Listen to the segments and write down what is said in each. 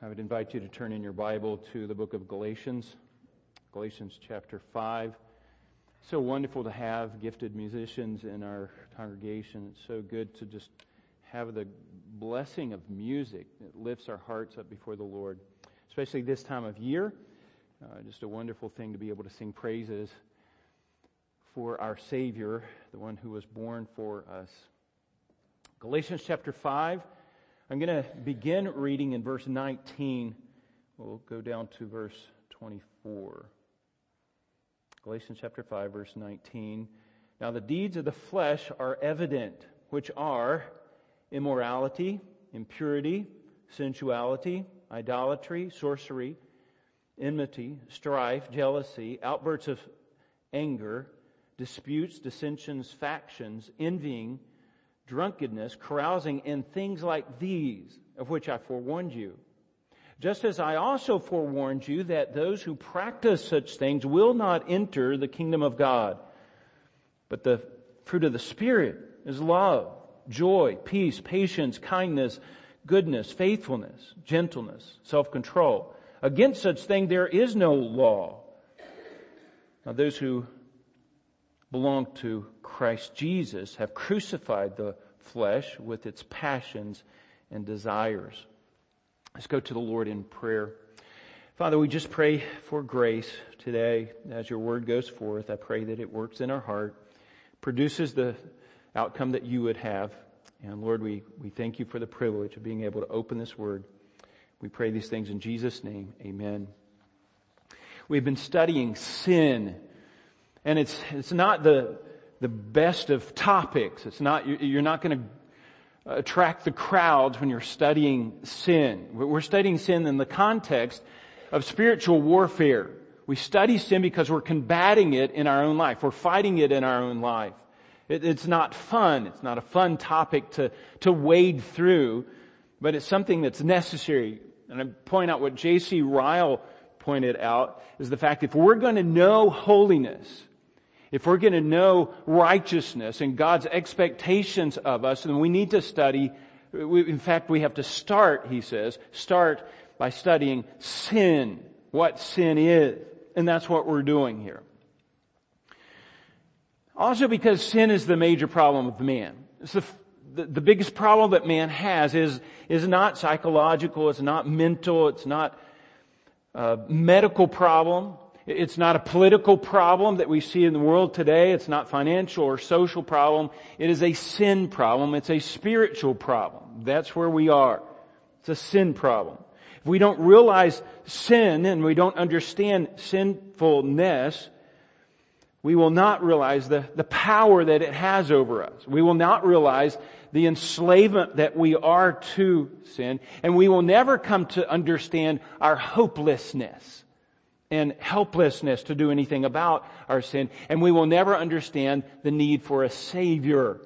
I would invite you to turn in your Bible to the book of Galatians, Galatians chapter 5. So wonderful to have gifted musicians in our congregation. It's so good to just have the blessing of music that lifts our hearts up before the Lord, especially this time of year. Uh, just a wonderful thing to be able to sing praises for our Savior, the one who was born for us. Galatians chapter 5. I'm going to begin reading in verse 19. We'll go down to verse 24. Galatians chapter 5, verse 19. Now the deeds of the flesh are evident, which are immorality, impurity, sensuality, idolatry, sorcery, enmity, strife, jealousy, outbursts of anger, disputes, dissensions, factions, envying, drunkenness, carousing, and things like these, of which I forewarned you. Just as I also forewarned you that those who practice such things will not enter the kingdom of God. But the fruit of the Spirit is love, joy, peace, patience, kindness, goodness, faithfulness, gentleness, self-control. Against such thing there is no law. Now those who belong to Christ Jesus have crucified the flesh with its passions and desires. Let's go to the Lord in prayer. Father, we just pray for grace today as your word goes forth. I pray that it works in our heart, produces the outcome that you would have. And Lord, we, we thank you for the privilege of being able to open this word. We pray these things in Jesus' name. Amen. We've been studying sin and it's, it's not the, the best of topics. It's not, you're not going to attract the crowds when you're studying sin. We're studying sin in the context of spiritual warfare. We study sin because we're combating it in our own life. We're fighting it in our own life. It, it's not fun. It's not a fun topic to, to wade through, but it's something that's necessary. And I point out what J.C. Ryle pointed out is the fact if we're going to know holiness, if we're going to know righteousness and God's expectations of us, then we need to study, in fact, we have to start, he says, start by studying sin, what sin is. And that's what we're doing here. Also because sin is the major problem of man. It's the, the, the biggest problem that man has is, is not psychological, it's not mental, it's not a medical problem. It's not a political problem that we see in the world today. It's not financial or social problem. It is a sin problem. It's a spiritual problem. That's where we are. It's a sin problem. If we don't realize sin and we don't understand sinfulness, we will not realize the, the power that it has over us. We will not realize the enslavement that we are to sin, and we will never come to understand our hopelessness and helplessness to do anything about our sin, and we will never understand the need for a Savior.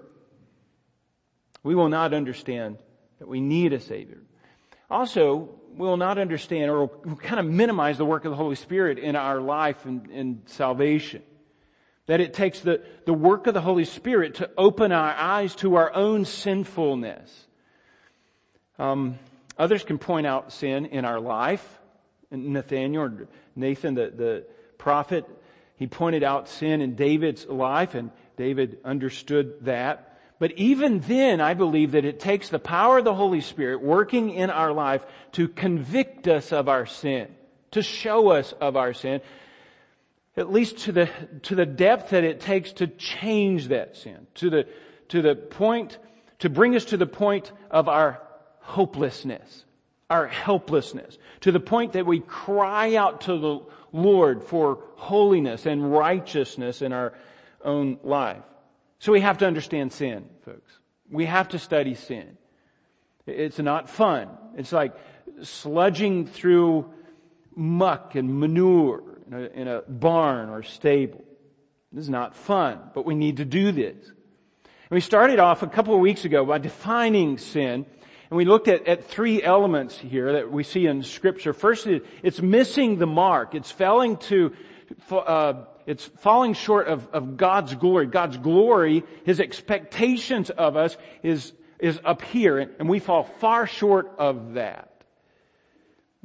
We will not understand that we need a Savior. Also, we will not understand or we'll kind of minimize the work of the Holy Spirit in our life and in salvation. That it takes the, the work of the Holy Spirit to open our eyes to our own sinfulness. Um, others can point out sin in our life. Nathaniel or Nathan, the, the prophet, he pointed out sin in David's life and David understood that. But even then, I believe that it takes the power of the Holy Spirit working in our life to convict us of our sin, to show us of our sin, at least to the, to the depth that it takes to change that sin, to the, to the point, to bring us to the point of our hopelessness our helplessness to the point that we cry out to the Lord for holiness and righteousness in our own life. So we have to understand sin, folks. We have to study sin. It's not fun. It's like sludging through muck and manure in a, in a barn or stable. This is not fun, but we need to do this. And we started off a couple of weeks ago by defining sin and we looked at, at three elements here that we see in scripture. First, it's missing the mark. It's failing to, uh, it's falling short of, of God's glory. God's glory, His expectations of us is, is up here, and we fall far short of that.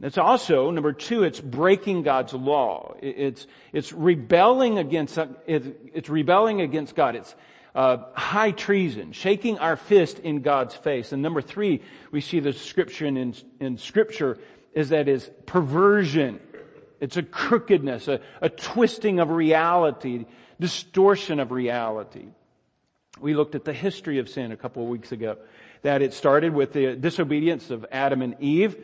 It's also, number two, it's breaking God's law. It's, it's rebelling against, it's rebelling against God. It's uh, high treason, shaking our fist in God's face. And number three, we see the description in, in scripture is that is perversion. It's a crookedness, a, a twisting of reality, distortion of reality. We looked at the history of sin a couple of weeks ago. That it started with the disobedience of Adam and Eve.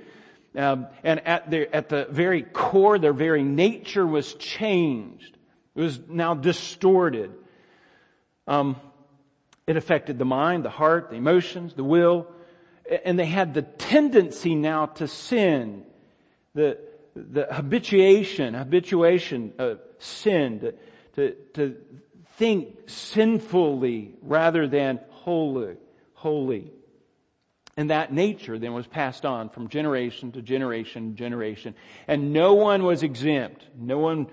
Um, and at the, at the very core, their very nature was changed. It was now distorted. Um, it affected the mind, the heart, the emotions, the will, and they had the tendency now to sin, the the habituation, habituation of sin, to, to, to think sinfully rather than holy, holy. And that nature then was passed on from generation to generation, generation. And no one was exempt. No one,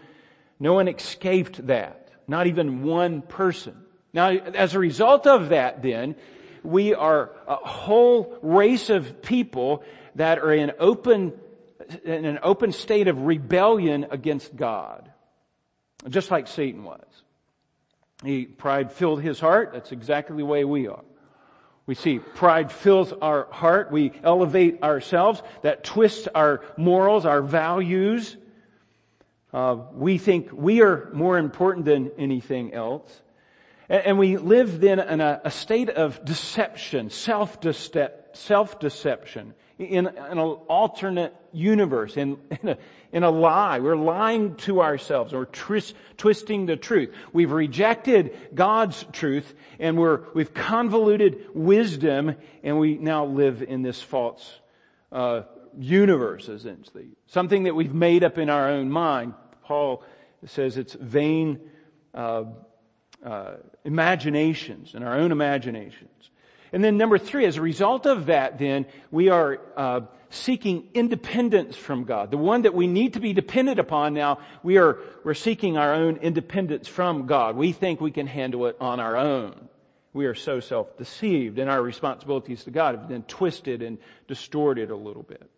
no one escaped that. Not even one person. Now, as a result of that then, we are a whole race of people that are in open, in an open state of rebellion against God. Just like Satan was. He, pride filled his heart. That's exactly the way we are. We see pride fills our heart. We elevate ourselves. That twists our morals, our values. Uh, we think we are more important than anything else. And, we live then in a, state of deception, self-deception, in, an alternate universe, in, in, a, in a lie. We're lying to ourselves. We're twist, twisting the truth. We've rejected God's truth and we're, we've convoluted wisdom and we now live in this false, uh, universe, essentially. Something that we've made up in our own mind. Paul says it's vain, uh, uh, imaginations and our own imaginations. And then number three, as a result of that, then we are uh, seeking independence from God. The one that we need to be dependent upon now, we are we're seeking our own independence from God. We think we can handle it on our own. We are so self-deceived, and our responsibilities to God have been twisted and distorted a little bit.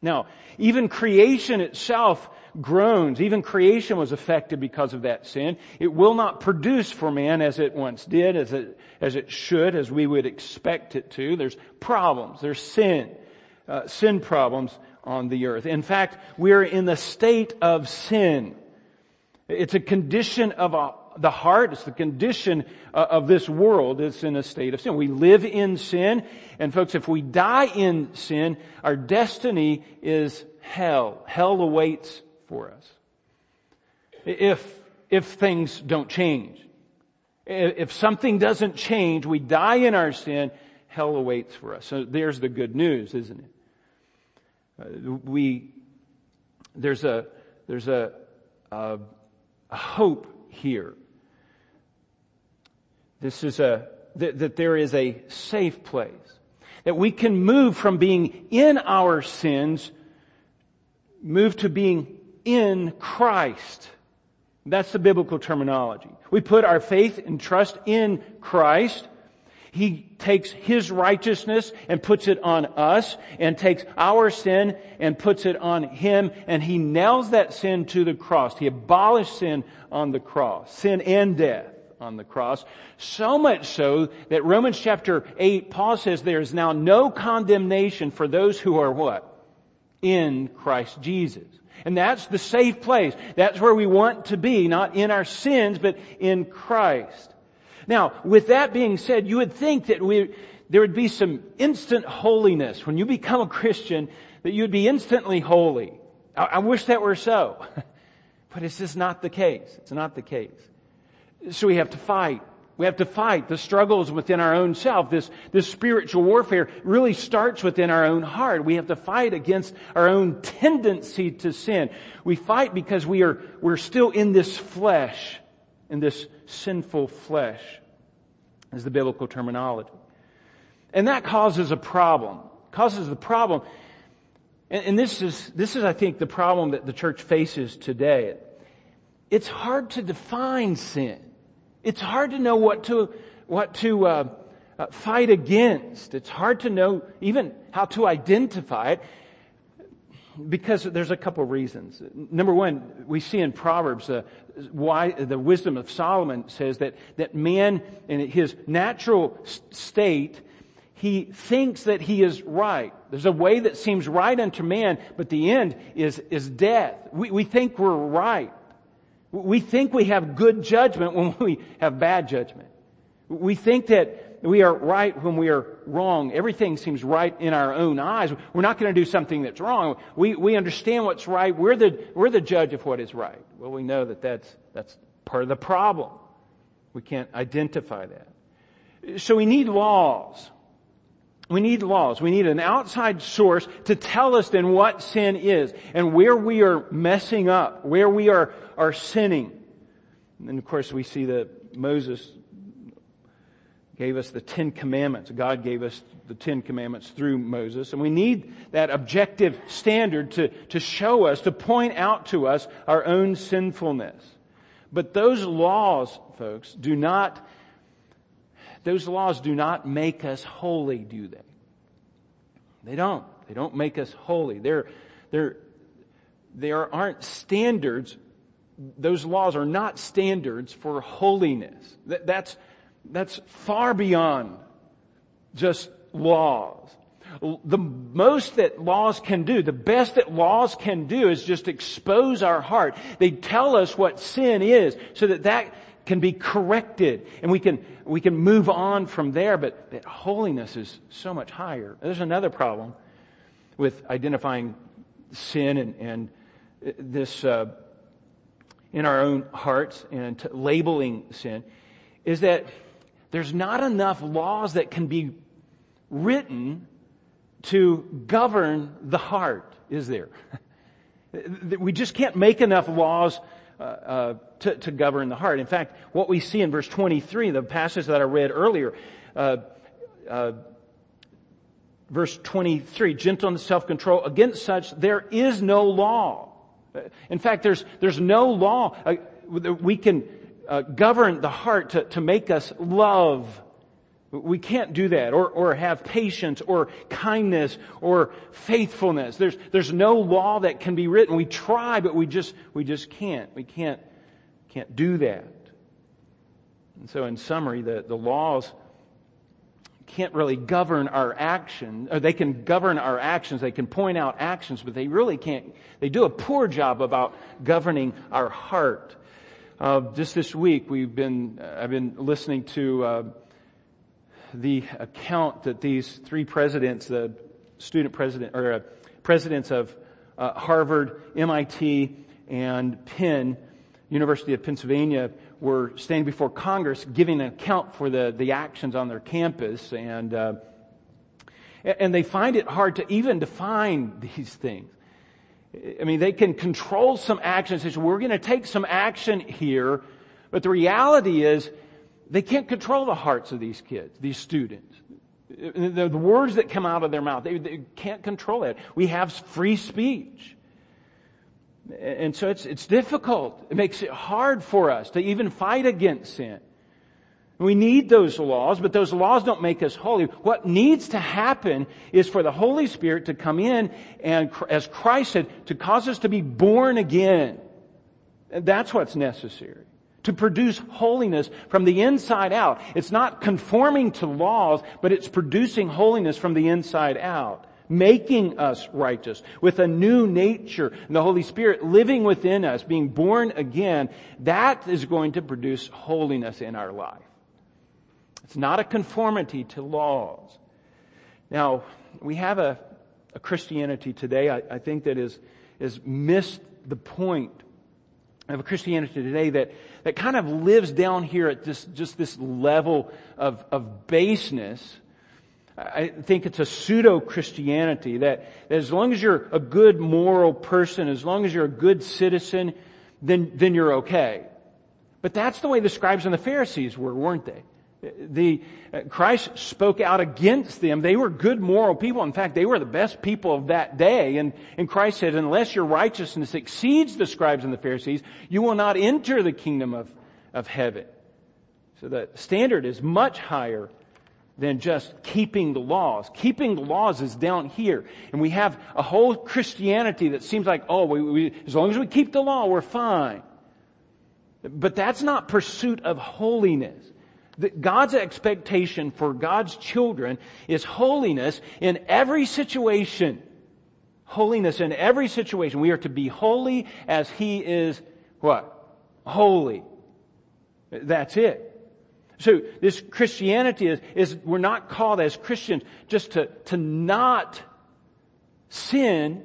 Now, even creation itself groans. Even creation was affected because of that sin. It will not produce for man as it once did, as it, as it should, as we would expect it to. There's problems. There's sin. Uh, sin problems on the earth. In fact, we're in the state of sin. It's a condition of a, the heart. It's the condition uh, of this world. It's in a state of sin. We live in sin. And folks, if we die in sin, our destiny is hell. Hell awaits for us. If, if things don't change. If something doesn't change, we die in our sin, hell awaits for us. So there's the good news, isn't it? Uh, we, there's a, there's a, a, a hope here. This is a, that, that there is a safe place. That we can move from being in our sins, move to being in Christ. That's the biblical terminology. We put our faith and trust in Christ. He takes His righteousness and puts it on us and takes our sin and puts it on Him and He nails that sin to the cross. He abolished sin on the cross. Sin and death on the cross. So much so that Romans chapter 8, Paul says there is now no condemnation for those who are what? In Christ Jesus. And that's the safe place. That's where we want to be, not in our sins, but in Christ. Now, with that being said, you would think that we, there would be some instant holiness. When you become a Christian, that you'd be instantly holy. I, I wish that were so. but it's just not the case. It's not the case. So we have to fight. We have to fight the struggles within our own self. This, this spiritual warfare really starts within our own heart. We have to fight against our own tendency to sin. We fight because we are, we're still in this flesh, in this sinful flesh, is the biblical terminology. And that causes a problem. Causes the problem. And, and this is, this is, I think, the problem that the church faces today. It's hard to define sin. It's hard to know what to, what to uh, uh, fight against. It's hard to know even how to identify it. because there's a couple reasons. Number one, we see in Proverbs uh, why the wisdom of Solomon says that that man in his natural state he thinks that he is right. There's a way that seems right unto man, but the end is is death. We, we think we're right. We think we have good judgment when we have bad judgment. We think that we are right when we are wrong. Everything seems right in our own eyes. We're not going to do something that's wrong. We, we understand what's right. We're the, we're the judge of what is right. Well, we know that that's, that's part of the problem. We can't identify that. So we need laws. We need laws. We need an outside source to tell us then what sin is and where we are messing up, where we are, are sinning. And of course we see that Moses gave us the Ten Commandments. God gave us the Ten Commandments through Moses. And we need that objective standard to, to show us, to point out to us our own sinfulness. But those laws, folks, do not, those laws do not make us holy, do they? They don't. They don't make us holy. They're, they're, there aren't standards. Those laws are not standards for holiness. That, that's, that's far beyond just laws. The most that laws can do, the best that laws can do is just expose our heart. They tell us what sin is so that that can be corrected and we can, we can move on from there, but, but holiness is so much higher. There's another problem with identifying sin and, and this, uh, in our own hearts and labeling sin is that there's not enough laws that can be written to govern the heart, is there? we just can't make enough laws uh, uh, to, to, govern the heart. In fact, what we see in verse 23, the passage that I read earlier, uh, uh verse 23, gentle and self-control, against such there is no law. In fact, there's, there's no law. Uh, we can govern the heart to, to make us love. We can't do that or, or have patience or kindness or faithfulness. There's, there's no law that can be written. We try, but we just, we just can't. We can't, can't do that. And so in summary, the, the laws can't really govern our action, or they can govern our actions, they can point out actions, but they really can't, they do a poor job about governing our heart. Uh, just this week, we've been, uh, I've been listening to uh, the account that these three presidents, the student president, or uh, presidents of uh, Harvard, MIT, and Penn, University of Pennsylvania, were standing before Congress giving an account for the, the actions on their campus, and uh, and they find it hard to even define these things. I mean, they can control some actions. We're going to take some action here. But the reality is, they can't control the hearts of these kids, these students. The, the words that come out of their mouth, they, they can't control it. We have free speech. And so it's, it's difficult. It makes it hard for us to even fight against sin. We need those laws, but those laws don't make us holy. What needs to happen is for the Holy Spirit to come in and, as Christ said, to cause us to be born again. And that's what's necessary. To produce holiness from the inside out. It's not conforming to laws, but it's producing holiness from the inside out. Making us righteous with a new nature and the Holy Spirit living within us, being born again. That is going to produce holiness in our life. It's not a conformity to laws. Now, we have a, a Christianity today, I, I think, that is, is missed the point of a Christianity today that, that kind of lives down here at this, just this level of, of baseness. I think it's a pseudo Christianity that, that as long as you're a good moral person, as long as you're a good citizen, then, then you're okay. But that's the way the scribes and the Pharisees were, weren't they? The, uh, Christ spoke out against them. They were good moral people. In fact, they were the best people of that day. And, and Christ said, unless your righteousness exceeds the scribes and the Pharisees, you will not enter the kingdom of, of heaven. So the standard is much higher than just keeping the laws. Keeping the laws is down here. And we have a whole Christianity that seems like, oh, we, we, as long as we keep the law, we're fine. But that's not pursuit of holiness. God's expectation for God's children is holiness in every situation. Holiness in every situation. We are to be holy as He is what? Holy. That's it. So this Christianity is, is we're not called as Christians just to, to not sin,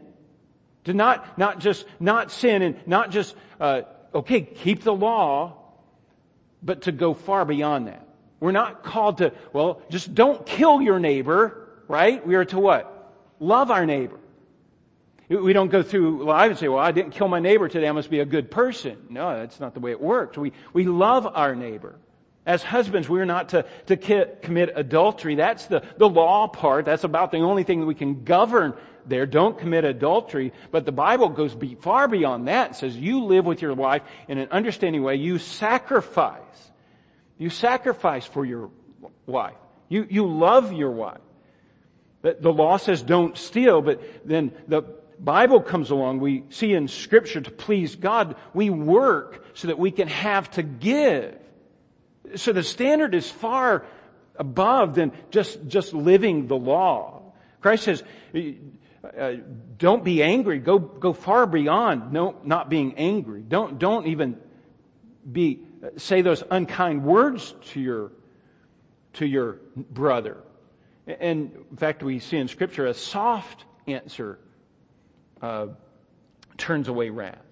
to not, not just not sin and not just, uh, okay, keep the law, but to go far beyond that. We're not called to, well, just don't kill your neighbor, right? We are to what? Love our neighbor. We don't go through life and say, well, I didn't kill my neighbor today, I must be a good person. No, that's not the way it works. We, we love our neighbor. As husbands, we're not to, to commit adultery. That's the, the law part. That's about the only thing that we can govern there. Don't commit adultery. But the Bible goes be, far beyond that. and says you live with your wife in an understanding way. You sacrifice. You sacrifice for your wife. You, you love your wife. The, the law says don't steal, but then the Bible comes along. We see in scripture to please God, we work so that we can have to give. So the standard is far above than just, just living the law. Christ says, uh, don't be angry. Go, go far beyond no, not being angry. Don't, don't even be, say those unkind words to your, to your brother. And in fact, we see in scripture a soft answer, uh, turns away wrath.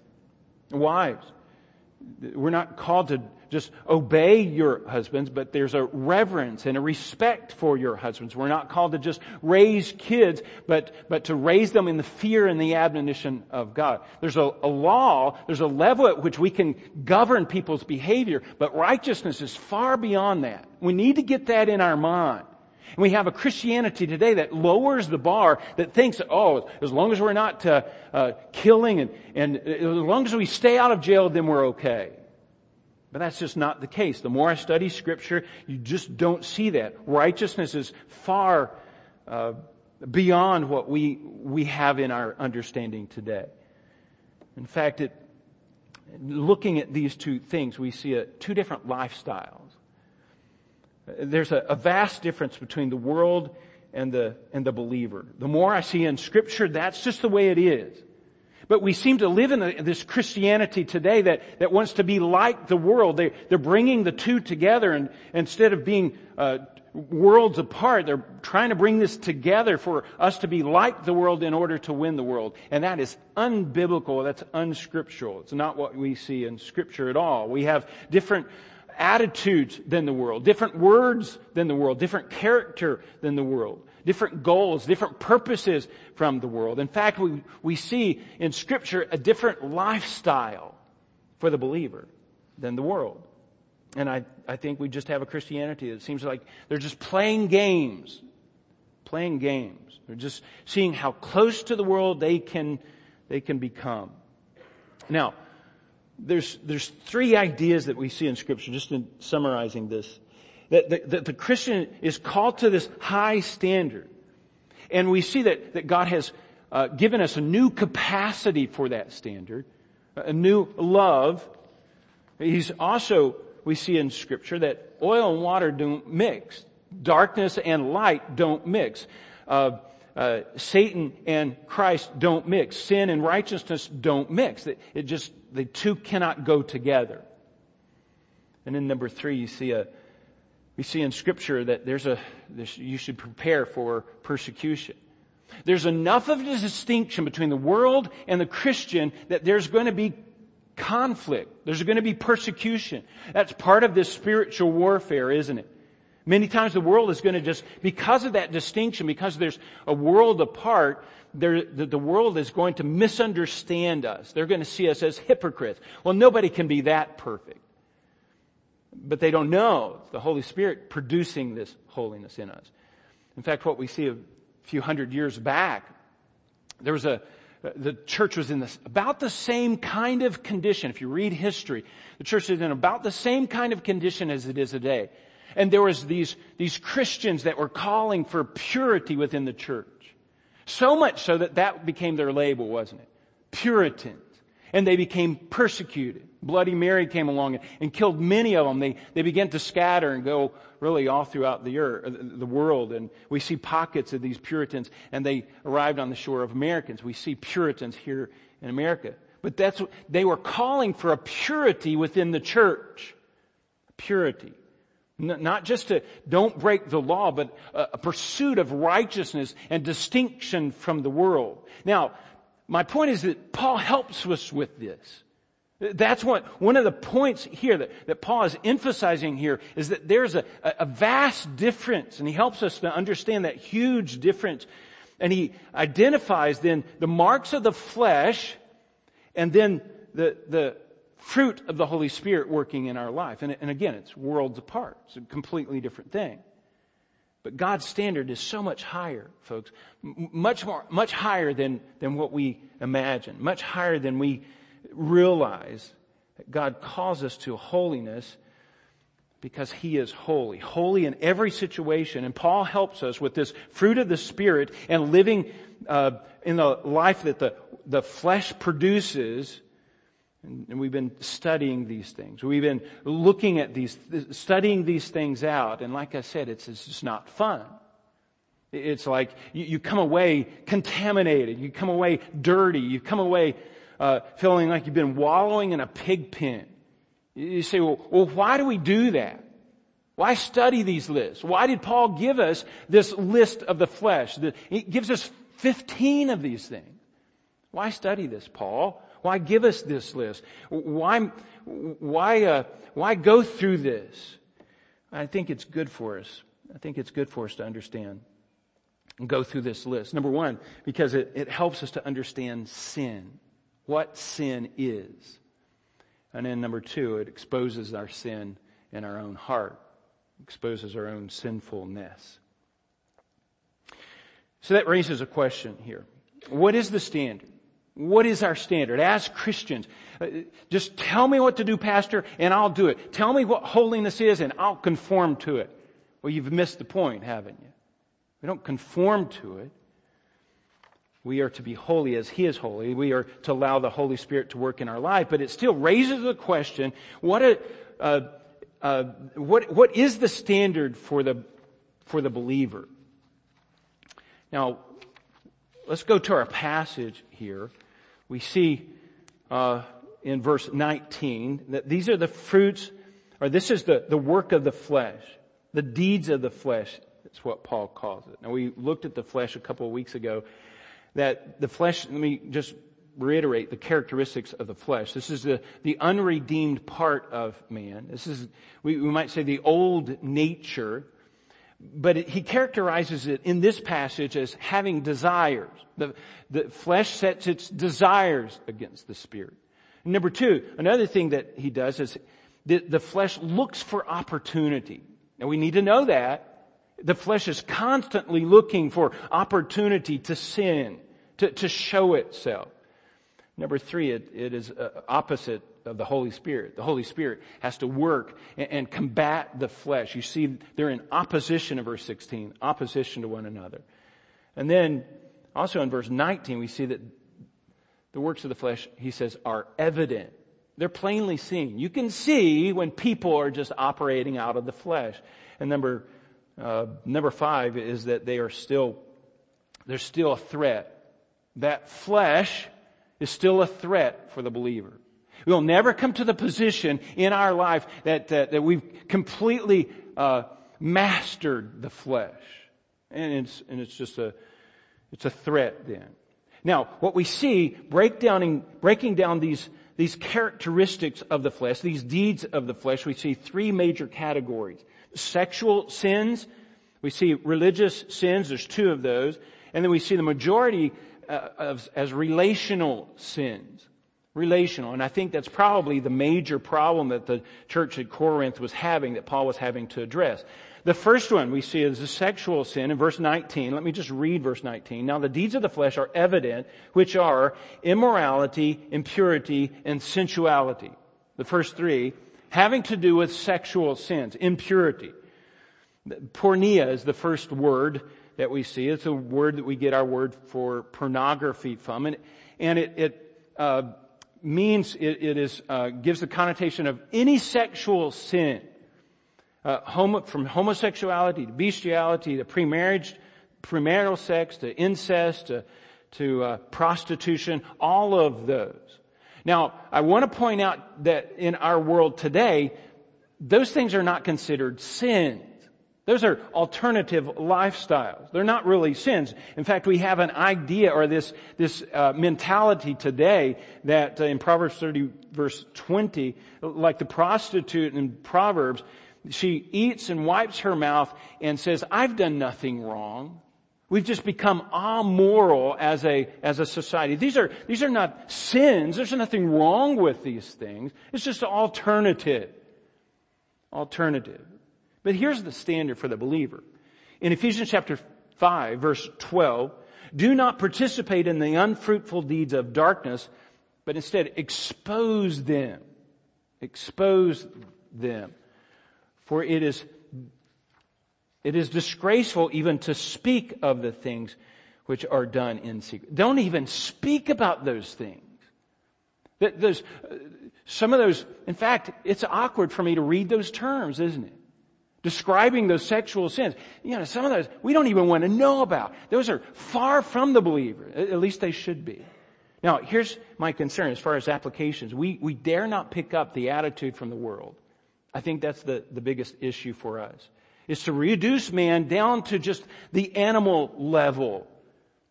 Wives, we're not called to just obey your husbands, but there's a reverence and a respect for your husbands. We're not called to just raise kids, but, but to raise them in the fear and the admonition of God. There's a, a law, there's a level at which we can govern people's behavior, but righteousness is far beyond that. We need to get that in our mind. And we have a Christianity today that lowers the bar, that thinks, oh, as long as we're not uh, uh, killing and, and as long as we stay out of jail, then we're okay. But that's just not the case. The more I study scripture, you just don't see that. Righteousness is far uh, beyond what we, we have in our understanding today. In fact, it, looking at these two things, we see a, two different lifestyles. There's a, a vast difference between the world and the, and the believer. The more I see in scripture, that's just the way it is. But we seem to live in this Christianity today that, that wants to be like the world. They, they're bringing the two together and instead of being uh, worlds apart, they're trying to bring this together for us to be like the world in order to win the world. And that is unbiblical. That's unscriptural. It's not what we see in scripture at all. We have different attitudes than the world, different words than the world, different character than the world different goals, different purposes from the world. In fact, we, we see in scripture a different lifestyle for the believer than the world. And I, I think we just have a Christianity that seems like they're just playing games. Playing games. They're just seeing how close to the world they can, they can become. Now, there's, there's three ideas that we see in scripture, just in summarizing this that the, that the Christian is called to this high standard. And we see that, that God has uh, given us a new capacity for that standard, a new love. He's also, we see in scripture that oil and water don't mix. Darkness and light don't mix. Uh, uh, Satan and Christ don't mix. Sin and righteousness don't mix. It, it just, the two cannot go together. And then number three, you see a, we see in scripture that there's a, you should prepare for persecution. There's enough of a distinction between the world and the Christian that there's going to be conflict. There's going to be persecution. That's part of this spiritual warfare, isn't it? Many times the world is going to just, because of that distinction, because there's a world apart, the, the world is going to misunderstand us. They're going to see us as hypocrites. Well, nobody can be that perfect but they don't know the Holy Spirit producing this holiness in us. In fact, what we see a few hundred years back, there was a, the church was in this, about the same kind of condition. If you read history, the church is in about the same kind of condition as it is today. And there was these, these Christians that were calling for purity within the church. So much so that that became their label, wasn't it? Puritans. And they became persecuted. Bloody Mary came along and, and killed many of them. They, they began to scatter and go really all throughout the earth, the world. And we see pockets of these Puritans and they arrived on the shore of Americans. We see Puritans here in America. But that's what, they were calling for a purity within the church. Purity. Not just to don't break the law, but a pursuit of righteousness and distinction from the world. Now, my point is that Paul helps us with this. That's what, one of the points here that, that Paul is emphasizing here is that there's a, a vast difference and he helps us to understand that huge difference. And he identifies then the marks of the flesh and then the, the fruit of the Holy Spirit working in our life. And, and again, it's worlds apart. It's a completely different thing. But God's standard is so much higher, folks. M- much more, much higher than, than what we imagine. Much higher than we realize. That God calls us to holiness because He is holy. Holy in every situation. And Paul helps us with this fruit of the Spirit and living uh, in the life that the, the flesh produces and we've been studying these things. We've been looking at these, studying these things out. And like I said, it's, it's just not fun. It's like you, you, come away contaminated. You come away dirty. You come away uh, feeling like you've been wallowing in a pig pen. You say, well, well, why do we do that? Why study these lists? Why did Paul give us this list of the flesh? He gives us 15 of these things. Why study this, Paul? Why give us this list? Why, why, uh, why go through this? I think it's good for us. I think it's good for us to understand and go through this list. Number one, because it, it helps us to understand sin, what sin is. And then number two, it exposes our sin in our own heart, exposes our own sinfulness. So that raises a question here. What is the standard? What is our standard? As Christians, uh, just tell me what to do, Pastor, and I'll do it. Tell me what holiness is and I'll conform to it. Well, you've missed the point, haven't you? We don't conform to it. We are to be holy as He is holy. We are to allow the Holy Spirit to work in our life, but it still raises the question, what, a, uh, uh, what, what is the standard for the, for the believer? Now, let's go to our passage here we see uh, in verse 19 that these are the fruits, or this is the, the work of the flesh, the deeds of the flesh. That's what Paul calls it. Now we looked at the flesh a couple of weeks ago. That the flesh, let me just reiterate the characteristics of the flesh. This is the, the unredeemed part of man. This is, we, we might say the old nature but he characterizes it in this passage as having desires. The, the flesh sets its desires against the spirit. Number two, another thing that he does is the, the flesh looks for opportunity. Now we need to know that. The flesh is constantly looking for opportunity to sin, to, to show itself. Number three, it, it is uh, opposite of the Holy Spirit. The Holy Spirit has to work and, and combat the flesh. You see, they're in opposition of verse 16, opposition to one another. And then also in verse 19, we see that the works of the flesh, he says, are evident. They're plainly seen. You can see when people are just operating out of the flesh. And number, uh, number five is that they are still, there's still a threat. That flesh is still a threat for the believer. We'll never come to the position in our life that, that, that we've completely uh, mastered the flesh. And it's, and it's just a, it's a threat then. Now, what we see breakdowning, breaking down these, these characteristics of the flesh, these deeds of the flesh, we see three major categories. Sexual sins, we see religious sins, there's two of those, and then we see the majority uh, of, as relational sins relational. And I think that's probably the major problem that the church at Corinth was having, that Paul was having to address. The first one we see is a sexual sin in verse 19. Let me just read verse 19. Now the deeds of the flesh are evident, which are immorality, impurity, and sensuality. The first three having to do with sexual sins, impurity. Porneia is the first word that we see. It's a word that we get our word for pornography from, and, and it, it uh, means it, it is uh, gives the connotation of any sexual sin, uh, homo, from homosexuality to bestiality to premarriage, premarital sex to incest to, to uh, prostitution, all of those. Now, I want to point out that in our world today, those things are not considered sins. Those are alternative lifestyles. They're not really sins. In fact, we have an idea or this, this uh, mentality today that uh, in Proverbs 30 verse 20, like the prostitute in Proverbs, she eats and wipes her mouth and says, I've done nothing wrong. We've just become amoral as a, as a society. These are, these are not sins. There's nothing wrong with these things. It's just alternative. Alternative. But here's the standard for the believer. In Ephesians chapter 5 verse 12, do not participate in the unfruitful deeds of darkness, but instead expose them. Expose them. For it is, it is disgraceful even to speak of the things which are done in secret. Don't even speak about those things. That Those, uh, some of those, in fact, it's awkward for me to read those terms, isn't it? Describing those sexual sins. You know, some of those we don't even want to know about. Those are far from the believer. At least they should be. Now, here's my concern as far as applications. We, we dare not pick up the attitude from the world. I think that's the, the biggest issue for us. Is to reduce man down to just the animal level.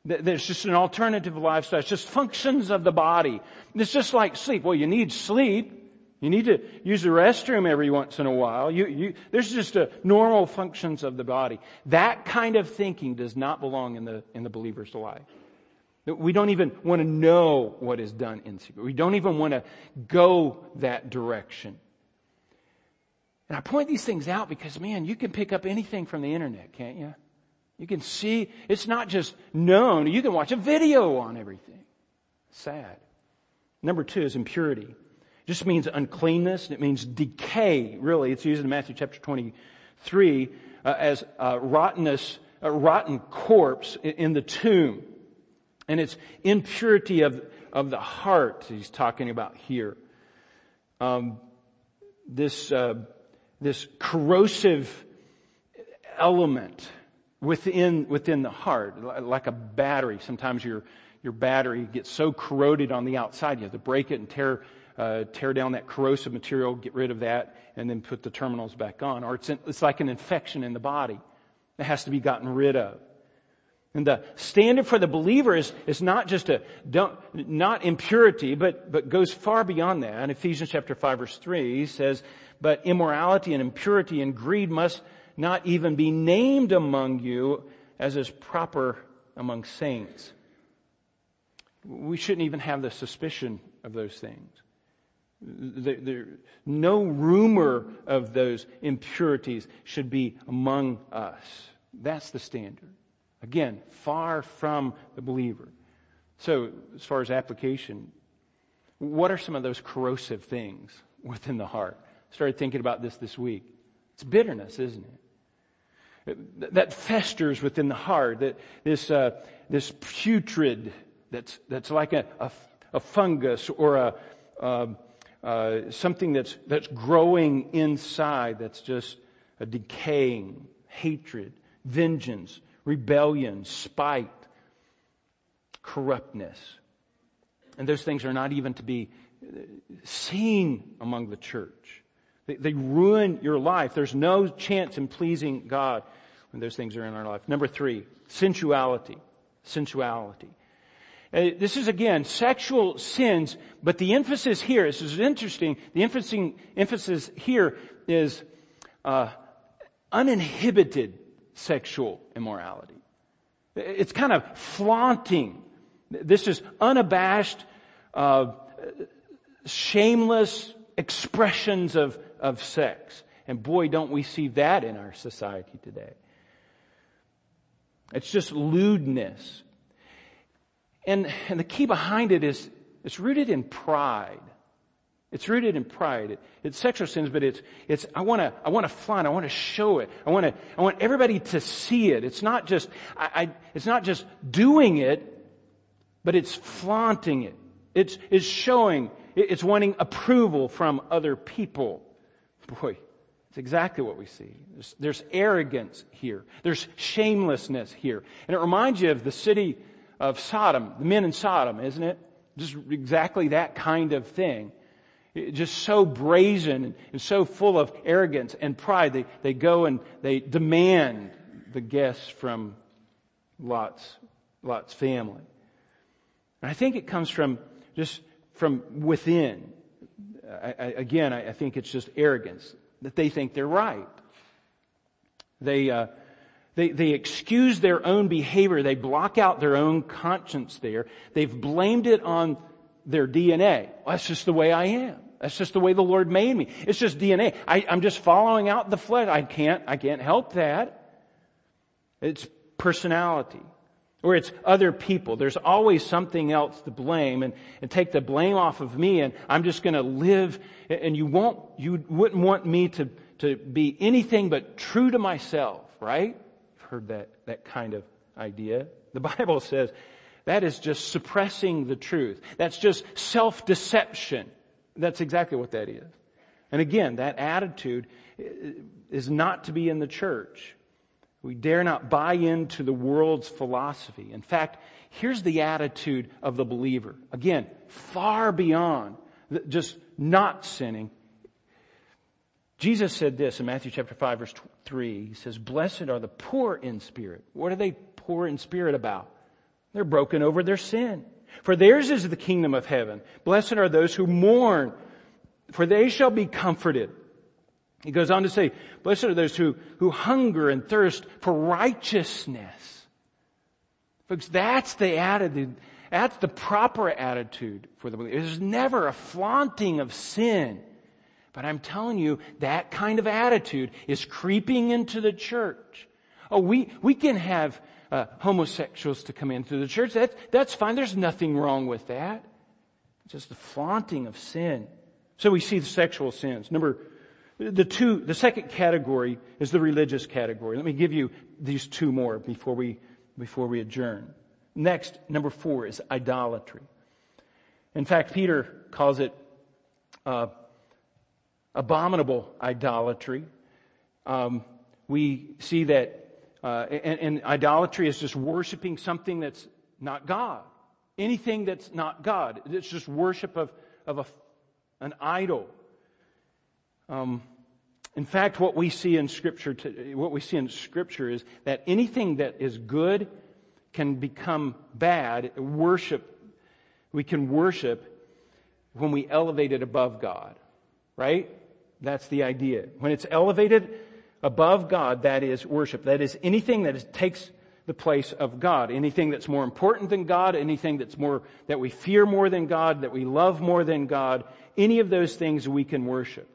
There's just an alternative lifestyle. It's just functions of the body. It's just like sleep. Well, you need sleep. You need to use the restroom every once in a while. You, you, there's just a normal functions of the body. That kind of thinking does not belong in the, in the believer's life. We don't even want to know what is done in secret. We don't even want to go that direction. And I point these things out because, man, you can pick up anything from the internet, can't you? You can see, it's not just known. You can watch a video on everything. Sad. Number two is impurity just means uncleanness. It means decay, really. It's used in Matthew chapter 23 uh, as uh, rottenness, a rotten corpse in the tomb. And it's impurity of, of the heart he's talking about here. Um, this, uh, this corrosive element within, within the heart, like a battery. Sometimes your, your battery gets so corroded on the outside, you have to break it and tear uh, tear down that corrosive material, get rid of that, and then put the terminals back on. Or it's, in, it's like an infection in the body that has to be gotten rid of. And the standard for the believer is, is not just a, don't, not impurity, but, but goes far beyond that. Ephesians chapter 5 verse 3 says, but immorality and impurity and greed must not even be named among you as is proper among saints. We shouldn't even have the suspicion of those things. There, there, no rumor of those impurities should be among us. That's the standard. Again, far from the believer. So, as far as application, what are some of those corrosive things within the heart? I started thinking about this this week. It's bitterness, isn't it? That festers within the heart. That this uh, this putrid that's that's like a a, a fungus or a, a uh, something that's, that's growing inside that's just a decaying hatred, vengeance, rebellion, spite, corruptness. And those things are not even to be uh, seen among the church. They, they ruin your life. There's no chance in pleasing God when those things are in our life. Number three, sensuality. Sensuality. Uh, this is again sexual sins, but the emphasis here, this is interesting, the emphasis, here is uh, uninhibited sexual immorality. It's kind of flaunting. This is unabashed, uh, shameless expressions of, of sex. And boy, don't we see that in our society today. It's just lewdness. And, and the key behind it is it's rooted in pride. It's rooted in pride. It, it's sexual sins, but it's, it's, I want to, I want to flaunt, I want to show it. I want to, I want everybody to see it. It's not just, I, I, it's not just doing it, but it's flaunting it. It's, it's showing, it's wanting approval from other people. Boy, it's exactly what we see. There's, there's arrogance here. There's shamelessness here. And it reminds you of the city of Sodom, the men in Sodom, isn't it? Just exactly that kind of thing just so brazen and so full of arrogance and pride. They, they go and they demand the guests from Lot's, Lot's family. And I think it comes from just from within. I, I, again, I, I, think it's just arrogance that they think they're right. They, uh, they, they excuse their own behavior. They block out their own conscience there. They've blamed it on their DNA. That's just the way I am. That's just the way the Lord made me. It's just DNA. I, I'm just following out the flesh. I can't, I can't help that. It's personality. Or it's other people. There's always something else to blame and, and take the blame off of me and I'm just gonna live and you won't, you wouldn't want me to, to be anything but true to myself, right? Heard that, that kind of idea. The Bible says that is just suppressing the truth. That's just self-deception. That's exactly what that is. And again, that attitude is not to be in the church. We dare not buy into the world's philosophy. In fact, here's the attitude of the believer. Again, far beyond just not sinning. Jesus said this in Matthew chapter 5 verse 3. He says, blessed are the poor in spirit. What are they poor in spirit about? They're broken over their sin. For theirs is the kingdom of heaven. Blessed are those who mourn, for they shall be comforted. He goes on to say, blessed are those who, who hunger and thirst for righteousness. Folks, that's the attitude, that's the proper attitude for the believer. There's never a flaunting of sin. But I'm telling you, that kind of attitude is creeping into the church. Oh, we, we can have uh, homosexuals to come into the church. That's, that's fine. There's nothing wrong with that. It's just the flaunting of sin. So we see the sexual sins. Number, the two, the second category is the religious category. Let me give you these two more before we, before we adjourn. Next, number four is idolatry. In fact, Peter calls it uh, abominable idolatry. Um, we see that uh, and, and idolatry is just worshiping something that's not God. Anything that's not God. It's just worship of, of a, an idol. Um, in fact, what we see in scripture, to, what we see in scripture is that anything that is good can become bad. Worship, we can worship when we elevate it above God. Right? That's the idea. When it's elevated above God, that is worship. That is anything that is, takes the place of God. Anything that's more important than God, anything that's more, that we fear more than God, that we love more than God, any of those things we can worship.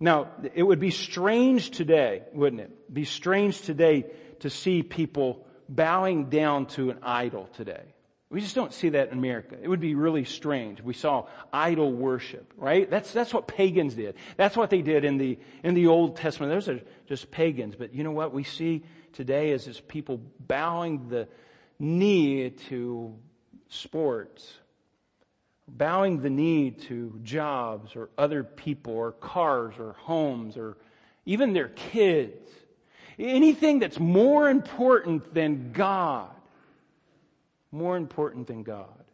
Now, it would be strange today, wouldn't it? Be strange today to see people bowing down to an idol today. We just don't see that in America. It would be really strange. We saw idol worship, right? That's, that's what pagans did. That's what they did in the, in the Old Testament. Those are just pagans. But you know what we see today is, is people bowing the knee to sports, bowing the knee to jobs or other people or cars or homes or even their kids. Anything that's more important than God more important than God.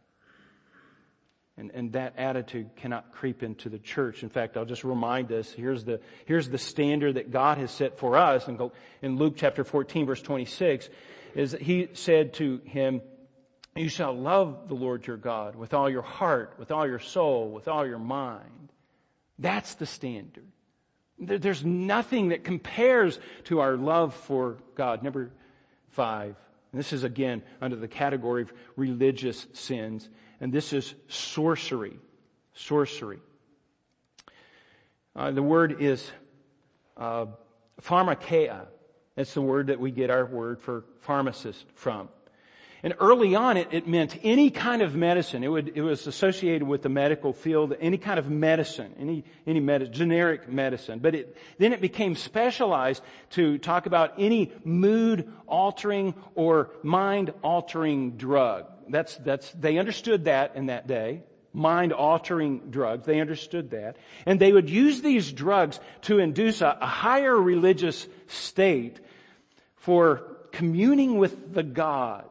And, and that attitude cannot creep into the church. In fact, I'll just remind us, here's the, here's the standard that God has set for us. In, in Luke chapter 14 verse 26, is that he said to him, you shall love the Lord your God with all your heart, with all your soul, with all your mind. That's the standard. There's nothing that compares to our love for God. Number five, and this is again under the category of religious sins. And this is sorcery. Sorcery. Uh, the word is uh, pharmakeia. That's the word that we get our word for pharmacist from. And early on, it, it, meant any kind of medicine. It, would, it was associated with the medical field, any kind of medicine, any, any med- generic medicine. But it, then it became specialized to talk about any mood altering or mind altering drug. That's, that's, they understood that in that day. Mind altering drugs. They understood that. And they would use these drugs to induce a, a higher religious state for communing with the gods.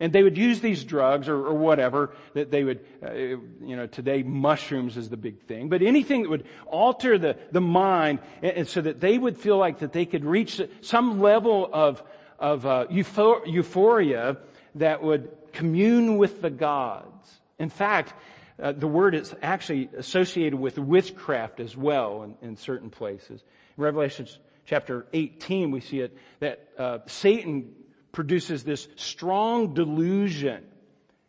And they would use these drugs or, or whatever that they would, uh, you know, today mushrooms is the big thing, but anything that would alter the, the mind and, and so that they would feel like that they could reach some level of, of uh, euphoria that would commune with the gods. In fact, uh, the word is actually associated with witchcraft as well in, in certain places. In Revelation chapter 18, we see it that uh, Satan produces this strong delusion.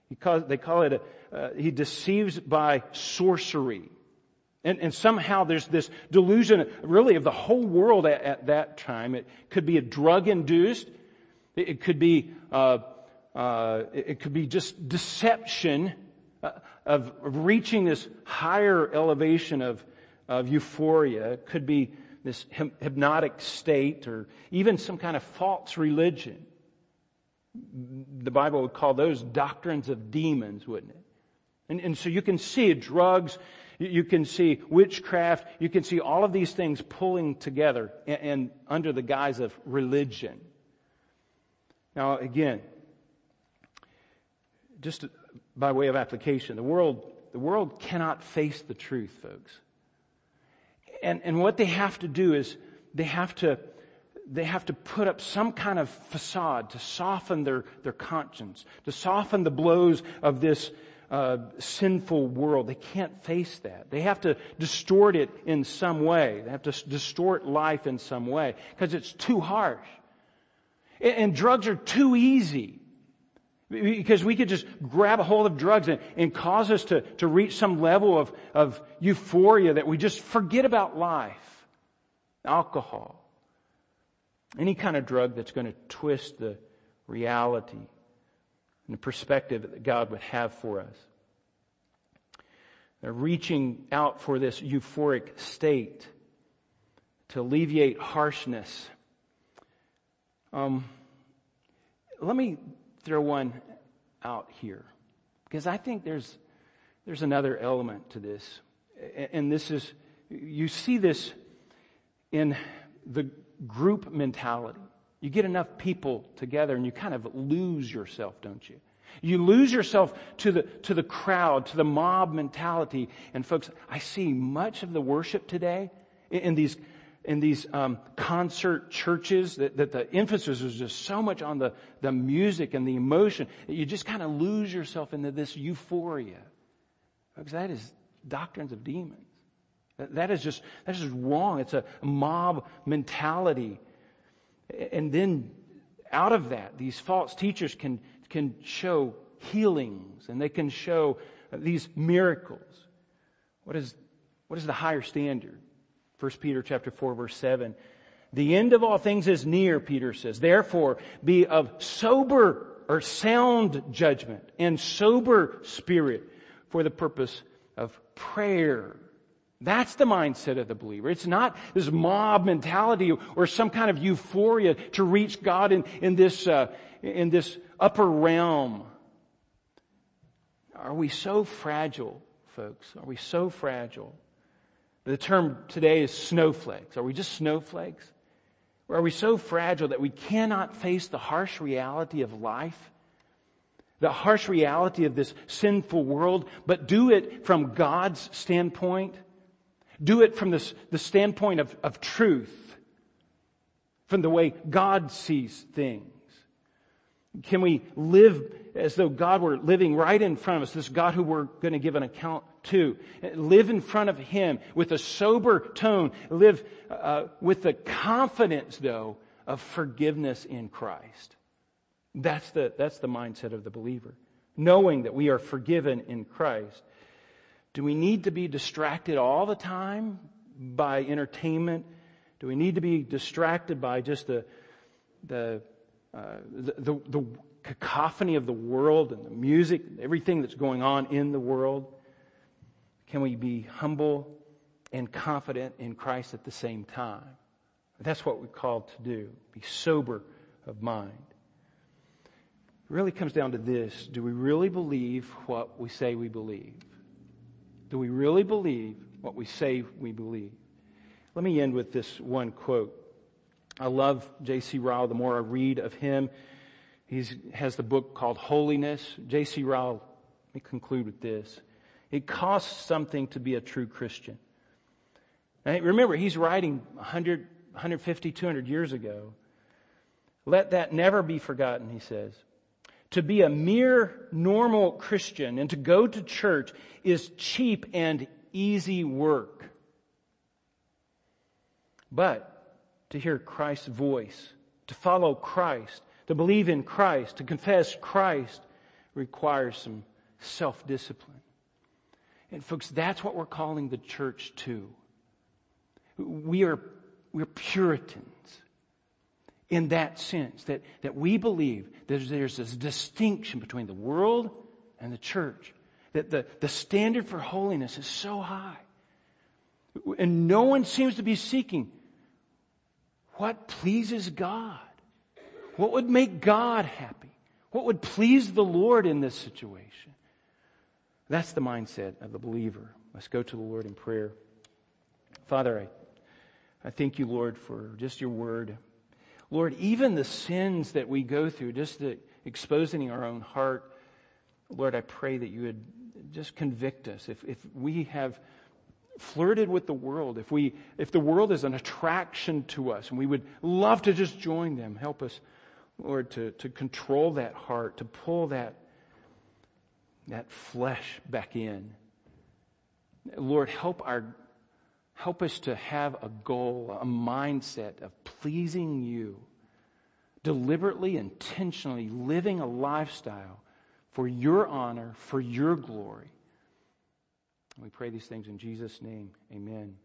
They call it, a, uh, he deceives by sorcery. And, and, somehow there's this delusion really of the whole world at, at that time. It could be a drug induced. It, it could be, uh, uh, it could be just deception uh, of, of, reaching this higher elevation of, of euphoria. It could be this hypnotic state or even some kind of false religion the Bible would call those doctrines of demons, wouldn't it? And, and so you can see drugs, you can see witchcraft, you can see all of these things pulling together and, and under the guise of religion. Now again, just by way of application, the world, the world cannot face the truth, folks. And, and what they have to do is they have to they have to put up some kind of facade to soften their, their conscience, to soften the blows of this uh, sinful world. They can't face that. They have to distort it in some way. They have to distort life in some way because it's too harsh. And, and, drugs are too easy because we could just grab a hold of drugs and, and cause us to, to reach some level of, of euphoria that we just forget about life. Alcohol any kind of drug that's going to twist the reality and the perspective that God would have for us. They're reaching out for this euphoric state to alleviate harshness. Um, let me throw one out here because I think there's there's another element to this, and this is you see this in the group mentality. You get enough people together and you kind of lose yourself, don't you? You lose yourself to the, to the crowd, to the mob mentality. And folks, I see much of the worship today in, in these, in these um, concert churches that, that the emphasis is just so much on the, the music and the emotion that you just kind of lose yourself into this euphoria. Folks, that is doctrines of demons. That is just, that is just wrong. It's a mob mentality. And then out of that, these false teachers can, can show healings and they can show these miracles. What is, what is the higher standard? 1 Peter chapter 4 verse 7. The end of all things is near, Peter says. Therefore, be of sober or sound judgment and sober spirit for the purpose of prayer that's the mindset of the believer. It's not this mob mentality or some kind of euphoria to reach God in, in this, uh, in this upper realm. Are we so fragile, folks? Are we so fragile? The term today is snowflakes. Are we just snowflakes? Or are we so fragile that we cannot face the harsh reality of life? The harsh reality of this sinful world, but do it from God's standpoint? Do it from this, the standpoint of, of truth, from the way God sees things. Can we live as though God were living right in front of us, this God who we're going to give an account to? Live in front of Him with a sober tone. Live uh, with the confidence, though, of forgiveness in Christ. That's the, that's the mindset of the believer. Knowing that we are forgiven in Christ. Do we need to be distracted all the time by entertainment? Do we need to be distracted by just the, the, uh, the, the, the, cacophony of the world and the music, everything that's going on in the world? Can we be humble and confident in Christ at the same time? That's what we're called to do. Be sober of mind. It really comes down to this. Do we really believe what we say we believe? Do we really believe what we say we believe? Let me end with this one quote. I love J.C. Ryle. The more I read of him, he has the book called Holiness. J.C. Ryle, let me conclude with this. It costs something to be a true Christian. Remember, he's writing 100, 150, 200 years ago. Let that never be forgotten, he says. To be a mere normal Christian and to go to church is cheap and easy work. But to hear Christ's voice, to follow Christ, to believe in Christ, to confess Christ requires some self-discipline. And folks, that's what we're calling the church to. We are, we're Puritans in that sense, that, that we believe that there's this distinction between the world and the church. That the, the standard for holiness is so high. And no one seems to be seeking what pleases God. What would make God happy? What would please the Lord in this situation? That's the mindset of the believer. Let's go to the Lord in prayer. Father, I, I thank you, Lord, for just your word. Lord, even the sins that we go through, just the exposing our own heart, Lord, I pray that you would just convict us. If, if we have flirted with the world, if we, if the world is an attraction to us and we would love to just join them, help us, Lord, to, to control that heart, to pull that, that flesh back in. Lord, help our, help us to have a goal, a mindset of pleasing you, deliberately, intentionally living a lifestyle for your honor, for your glory. We pray these things in Jesus' name. Amen.